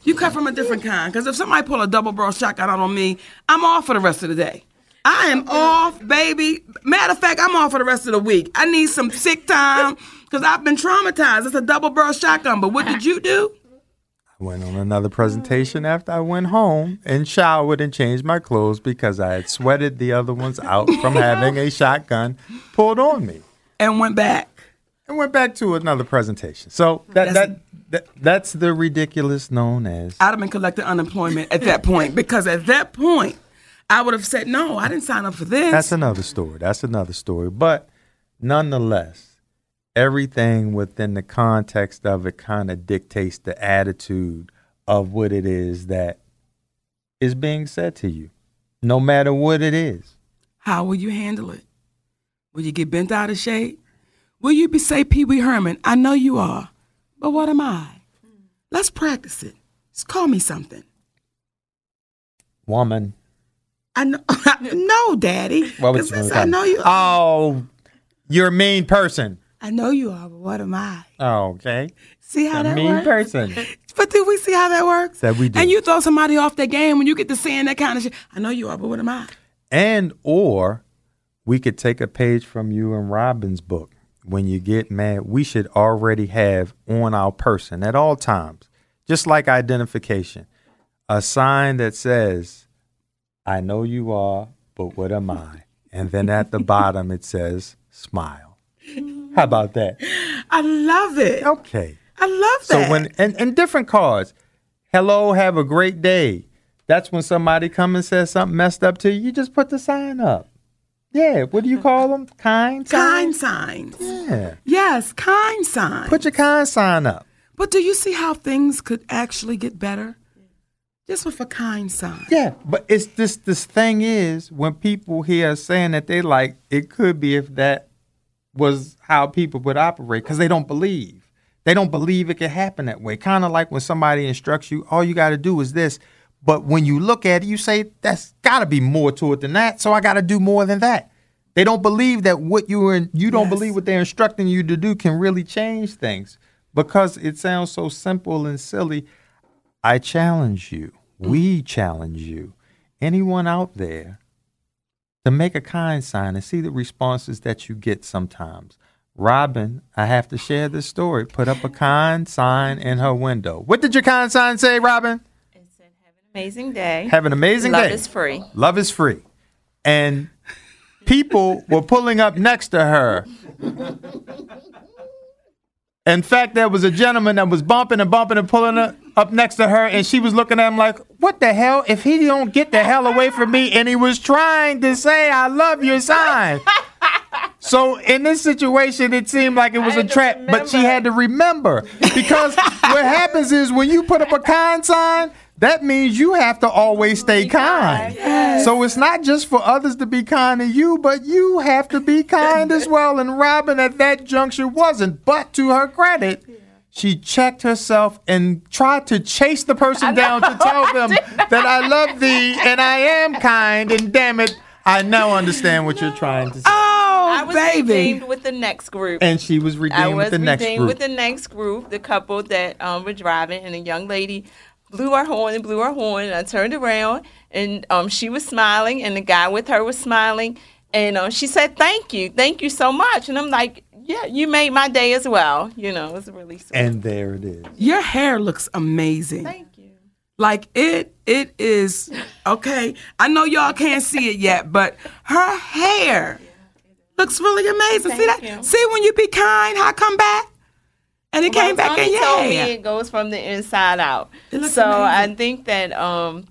You cut from a different kind. Because if somebody pull a double barrel shotgun out on me, I'm off for the rest of the day. I am off, baby. Matter of fact, I'm off for the rest of the week. I need some sick time because I've been traumatized. It's a double barrel shotgun. But what did you do? I went on another presentation after I went home and showered and changed my clothes because I had sweated the other ones out from [LAUGHS] having a shotgun pulled on me. And went back. And went back to another presentation. So that, That's- that, that that's the ridiculous known as I'd have been collecting unemployment at that point because at that point, I would have said, no, I didn't sign up for this. That's another story. That's another story. But nonetheless, everything within the context of it kind of dictates the attitude of what it is that is being said to you, no matter what it is. How will you handle it? Will you get bent out of shape? Will you be say Pee Wee Herman? I know you are, but what am I? Let's practice it. Just call me something. Woman. I know. [LAUGHS] no, Daddy. What would 'Cause you I know you. Oh, you're a mean person. I know you are, but what am I? Oh, okay. See how A that mean works? person. But do we see how that works? That we do. And you throw somebody off their game when you get to saying that kind of shit. I know you are, but what am I? And or we could take a page from you and Robin's book. When you get mad, we should already have on our person at all times, just like identification, a sign that says, I know you are, but what am I? And then at the bottom it says, smile. How about that? I love it. Okay. I love that. So when and, and different cards, hello, have a great day. That's when somebody come and says something messed up to you. You just put the sign up. Yeah, what do you call them? Kind signs? kind signs. Yeah. Yes, kind signs. Put your kind sign up. But do you see how things could actually get better? Just with a kind sign. Yeah, but it's this this thing is when people hear saying that they like it could be if that was how people would operate because they don't believe. They don't believe it could happen that way. Kind of like when somebody instructs you, all you got to do is this. But when you look at it, you say, that's got to be more to it than that. So I got to do more than that. They don't believe that what you are, you don't Yes. believe what they're instructing you to do can really change things because it sounds so simple and silly. I challenge you. Mm. We challenge you. Anyone out there to make a kind sign and see the responses that you get sometimes. Robin, I have to share this story. Put up a kind sign in her window. What did your kind sign say, Robin? It said, Have an amazing day. Have an amazing Love day. Love is free. Love is free. And people were pulling up next to her. [LAUGHS] In fact, there was a gentleman that was bumping and bumping and pulling up- up next to her, and she was looking at him like, "What the hell? If he don't get the hell away from me," and he was trying to say, "I love your sign." [LAUGHS] So in this situation, it seemed like it was a trap, but she had to remember because [LAUGHS] what happens is when you put up a kind sign, that means you have to always stay kind. So it's not just for others to be kind to you, but you have to be kind as well. And Robin at that juncture wasn't, but to her credit, she checked herself and tried to chase the person down to [LAUGHS] tell them that I love thee and I am kind and damn it, I now understand what you're trying to say. Oh, I was baby. redeemed with the next group. And she was redeemed I was with the next redeemed group. with the next group, the couple that um, were driving, and a young lady blew her horn and blew her horn. And I turned around, and um, she was smiling, and the guy with her was smiling. And um, she said, "Thank you, thank you so much." And I'm like, "Yeah, you made my day as well." You know, it was really sweet. and there it is. Your hair looks amazing. thank you. Like it, it is okay. I know y'all can't see it yet, but her hair looks really amazing. see that? You. See when you be kind, how it come back, and it came back and your told me it goes from the inside out. So I think that um,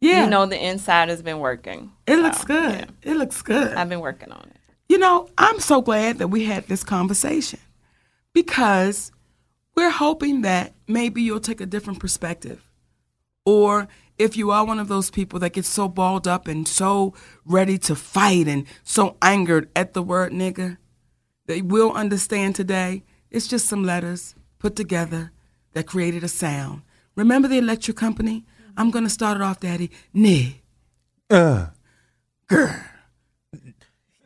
Yeah, you know the inside has been working. it So, looks good. yeah, It looks good. I've been working on it. You know, I'm so glad that we had this conversation because we're hoping that maybe you'll take a different perspective. Or if you are one of those people that gets so balled up and so ready to fight and so angered at the word nigga, they will understand today it's just some letters put together that created a sound. Remember the electric company? I'm going to start it off, Daddy. Nig. Uh. Girl.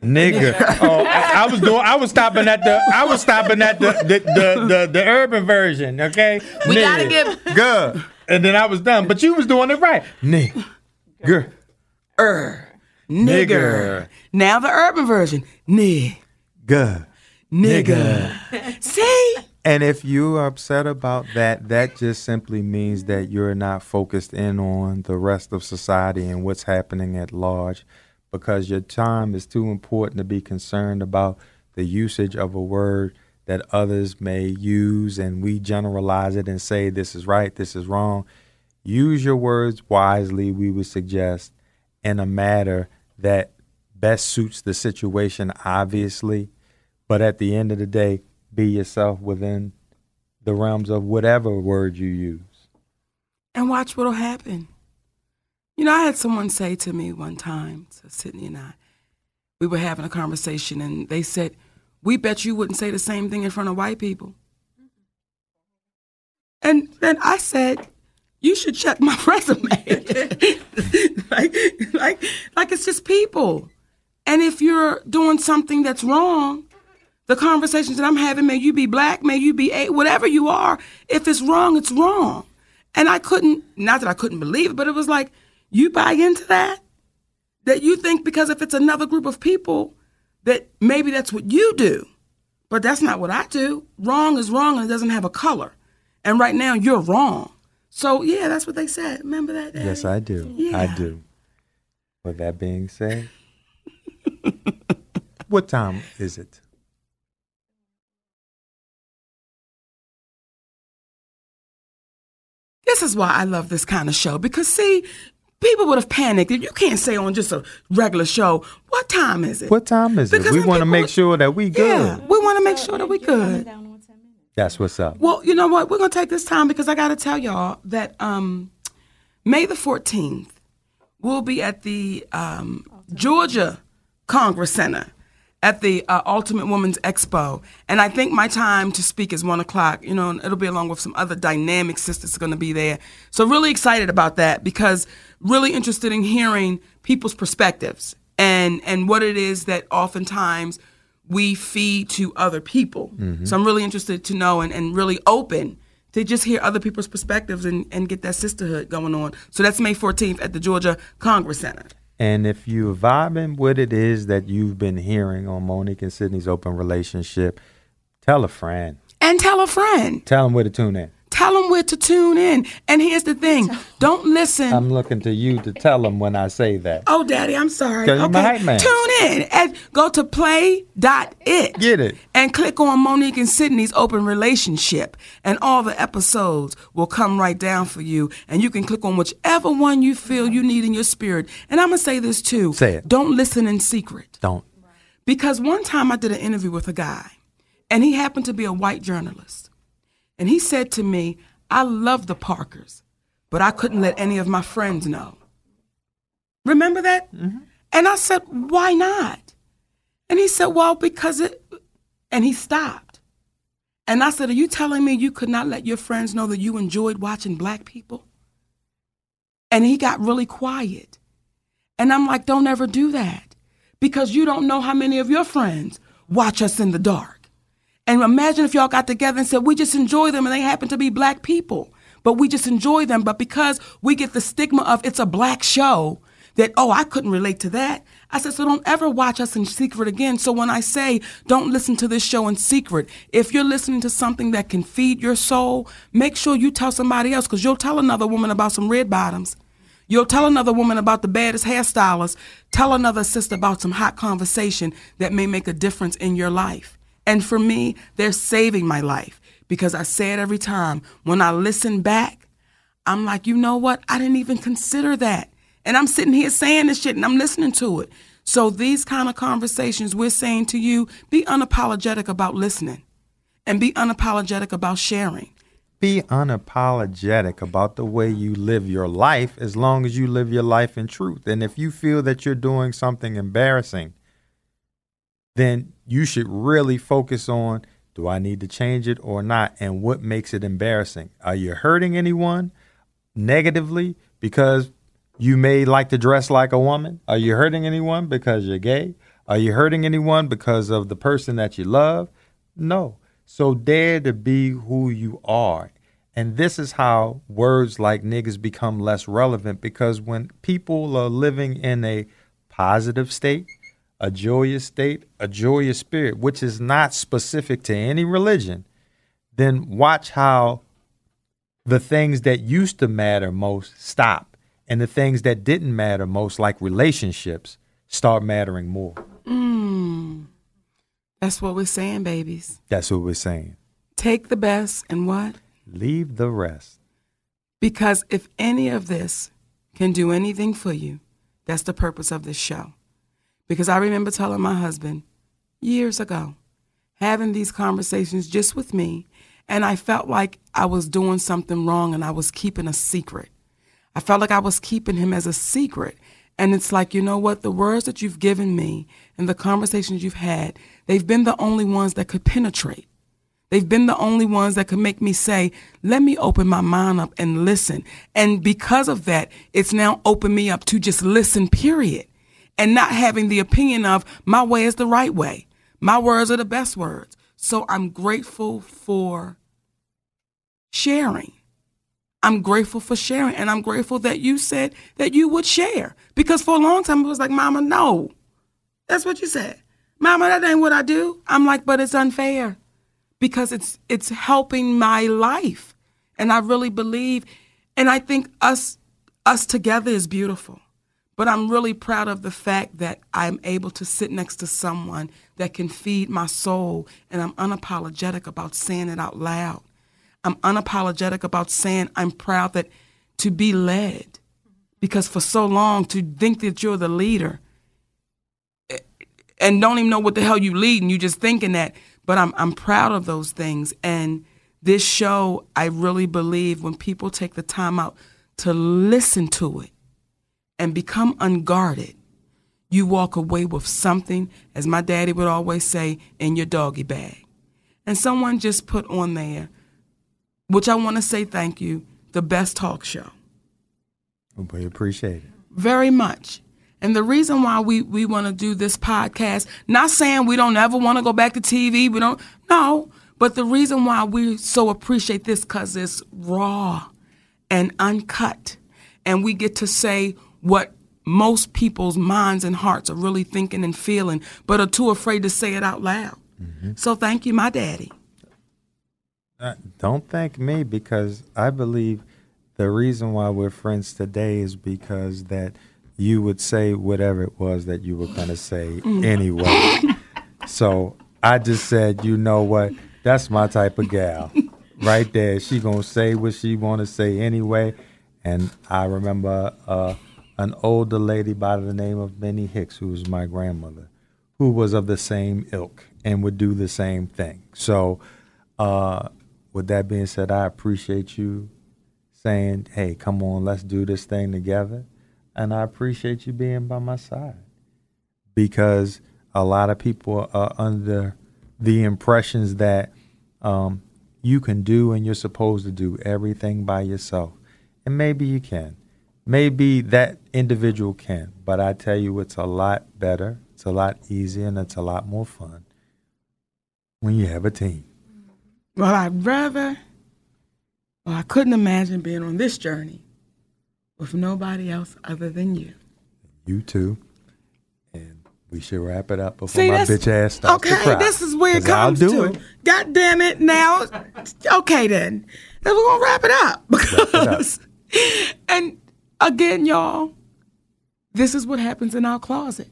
Nigga. [LAUGHS] Oh, I, I was doing. I was stopping at the. I was stopping at the the the, the, the urban version. Okay. We gotta Nigga. give- good, and then I was done. But you was doing it right. Nigga. Good. Er. Nigger. Nigger. Now the urban version. Nig. Good. Nigga. [LAUGHS] See? And if you're upset about that, that just simply means that you're not focused in on the rest of society and what's happening at large because your time is too important to be concerned about the usage of a word that others may use and we generalize it and say this is right, this is wrong. Use your words wisely, we would suggest, in a matter that best suits the situation, obviously. But at the end of the day, be yourself within the realms of whatever word you use. And watch what'll happen. You know, I had someone say to me one time, to Sidney and I, we were having a conversation, and they said, We bet you wouldn't say the same thing in front of white people. And then I said, You should check my [LAUGHS] resume. [LAUGHS] like, like, like it's just people. And if you're doing something that's wrong, the conversations that I'm having, may you be black, may you be a whatever you are, if it's wrong, it's wrong. And I couldn't, not that I couldn't believe it, but it was like, you buy into that? That you think because if it's another group of people, that maybe that's what you do. But that's not what I do. Wrong is wrong and it doesn't have a color. And right now you're wrong. So yeah, that's what they said. Remember that? Daddy? Yes, I do. I do. With that being said, [LAUGHS] what time is it? This is why I love this kind of show because see, people would have panicked if you can't say on just a regular show, what time is it? What time is it? Because We want to make sure that we good. Yeah, we want to make sure that we good. That's what's up. Well, you know what? We're gonna take this time because I gotta tell y'all that um, May the 14th, we'll be at the um, Georgia Congress Center at the uh, Ultimate Women's Expo, and I think my time to speak is one o'clock. You know, and it'll be along with some other dynamic sisters going to be there. So really excited about that because really interested in hearing people's perspectives and and what it is that oftentimes we feed to other people. So I'm really interested to know and, and really open to just hear other people's perspectives and, and get that sisterhood going on. So that's May 14th at the Georgia Congress Center. And if you're vibing what it is that you've been hearing on Mo'Nique and Sidney's open relationship, tell a friend. And tell a friend. Tell them where to tune in. Tell them where to tune in. And here's the thing don't listen. I'm looking to you to tell them when I say that. oh, Daddy, I'm sorry. 'Cause you're my hype man. Tune in and go to play.it. Get it. And click on Mo'Nique and Sidney's open relationship. And all the episodes will come right down for you. And you can click on whichever one you feel you need in your spirit. And I'm going to say this too. Say it. Don't listen in secret. Don't. Because one time I did an interview with a guy, and he happened to be a white journalist. And he said to me, I love the Parkers, but I couldn't let any of my friends know. Remember that? Mm-hmm. And I said, Why not? And he said, Well, because it, and he stopped. And I said, Are you telling me you could not let your friends know that you enjoyed watching black people? And he got really quiet. And I'm like, Don't ever do that because you don't know how many of your friends watch us in the dark. And imagine if y'all got together and said, We just enjoy them and they happen to be black people, but we just enjoy them. But because we get the stigma of it's a black show, that, oh, I couldn't relate to that. I said, so don't ever watch us in secret again. So when I say don't listen to this show in secret, if you're listening to something that can feed your soul, make sure you tell somebody else because you'll tell another woman about some red bottoms. You'll tell another woman about the baddest hairstylist. Tell another sister about some hot conversation that may make a difference in your life. And for me, they're saving my life because I say it every time. When I listen back, I'm like, you know what? I didn't even consider that. And I'm sitting here saying this shit and I'm listening to it. So these kind of conversations, we're saying to you, be unapologetic about listening and be unapologetic about sharing. Be unapologetic about the way you live your life as long as you live your life in truth. And if you feel that you're doing something embarrassing, then you should really focus on do I need to change it or not? And what makes it embarrassing? Are you hurting anyone negatively because you may like to dress like a woman? Are you hurting anyone because you're gay? Are you hurting anyone because of the person that you love? No. So dare to be who you are. And this is how words like niggas become less relevant because when people are living in a positive state, a joyous state, a joyous spirit, which is not specific to any religion, then watch how the things that used to matter most stop and the things that didn't matter most, like relationships, start mattering more. Mm. That's what we're saying, babies. That's what we're saying. Take the best and what? Leave the rest. Because if any of this can do anything for you, that's the purpose of this show. Because I remember telling my husband years ago, having these conversations just with me, and I felt like I was doing something wrong and I was keeping a secret. I felt like I was keeping him as a secret. And it's like, you know what? The words that you've given me and the conversations you've had, they've been the only ones that could penetrate. They've been the only ones that could make me say, let me open my mind up and listen. And because of that, it's now opened me up to just listen, period. And not having the opinion of my way is the right way. My words are the best words. So I'm grateful for sharing. I'm grateful for sharing. And I'm grateful that you said that you would share. Because for a long time, it was like, Mama, no. That's what you said. Mama, that ain't what I do. I'm like, but it's unfair because it's it's helping my life. And I really believe and I think us us together is beautiful. But I'm really proud of the fact that I'm able to sit next to someone that can feed my soul and I'm unapologetic about saying it out loud. I'm unapologetic about saying I'm proud that to be led. Because for so long, to think that you're the leader eh, and don't even know what the hell you lead and you're just thinking that. But I'm I'm proud of those things. And this show, I really believe when people take the time out to listen to it and become unguarded, you walk away with something, as my daddy would always say, in your doggy bag. And someone just put on there which I want to say thank you, the best talk show. We appreciate it. Very much. And the reason why we, we want to do this podcast, not saying we don't ever want to go back to TV, we don't, no, but the reason why we so appreciate this because it's raw and uncut. And we get to say what most people's minds and hearts are really thinking and feeling, but are too afraid to say it out loud. Mm-hmm. So thank you, my daddy. Uh, don't thank me because I believe the reason why we're friends today is because that you would say whatever it was that you were going to say mm. anyway. [LAUGHS] so I just said, you know what? That's my type of gal. right there. She going to say what she want to say anyway. And I remember uh, an older lady by the name of Minnie Hicks, who was my grandmother, who was of the same ilk and would do the same thing. So uh, with that being said, I appreciate you saying, hey, come on, let's do this thing together. And I appreciate you being by my side because a lot of people are under the impressions that um, you can do and you're supposed to do everything by yourself. And maybe you can. Maybe that individual can. But I tell you, it's a lot better, it's a lot easier, and it's a lot more fun when you have a team. Well, I'd rather, well, I couldn't imagine being on this journey with nobody else other than you. You too. And we should wrap it up before See, my bitch ass starts to Okay, cry. this is where it comes do to. it. God damn it! Now, okay then, then we're gonna wrap it up because, and again, y'all, this is what happens in our closet.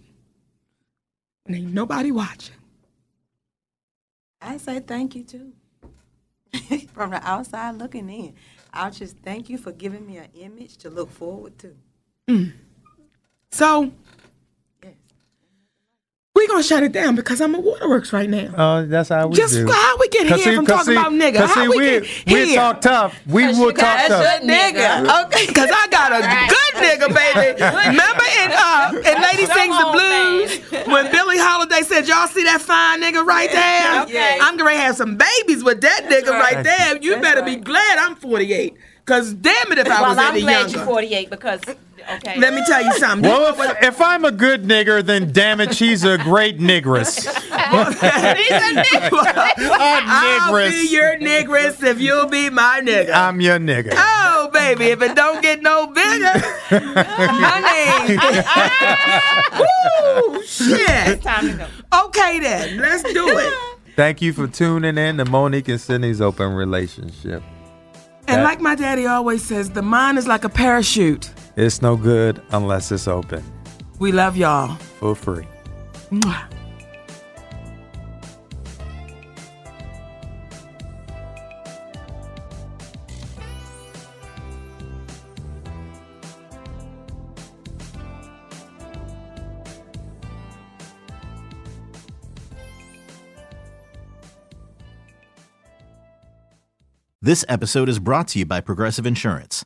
And ain't nobody watching. I say thank you too. [LAUGHS] From the outside looking in, I'll just thank you for giving me an image to look forward to. Mm. So we're gonna shut it down because I'm at Waterworks right now. Oh, that's how we Just do. how we get 'Cause here see- from 'cause talking see- about nigga? 'cause How see, we we, get we here? talk tough. We Cause will you talk got tough. a nigga. Okay, because I got a good nigga, baby. [LAUGHS] Remember in uh in Lady Come Sings the on, Blues when Billie Holiday said, "Y'all see that fine nigga right there? Okay. I'm gonna have some babies with that nigga right, right. there. You better be glad I'm 48, cause damn it if I well, was I'm any glad you're 48 because okay. Let me tell you something. Well, if, if I'm a good nigger, then damn it, she's a great niggeress. [LAUGHS] I'll niggeress. be your niggeress if you'll be my nigga. I'm your nigga. Oh, baby, if it don't get no bigger, honey. [LAUGHS] Woo, shit. Time to go. Okay, then, let's do it. Thank you for tuning in to Mo'Nique and Sidney's Open Relationship. And That- like my daddy always says, the mind is like a parachute. It's no good unless it's open We love y'all. for free. Mwah. This episode is brought to you by Progressive Insurance.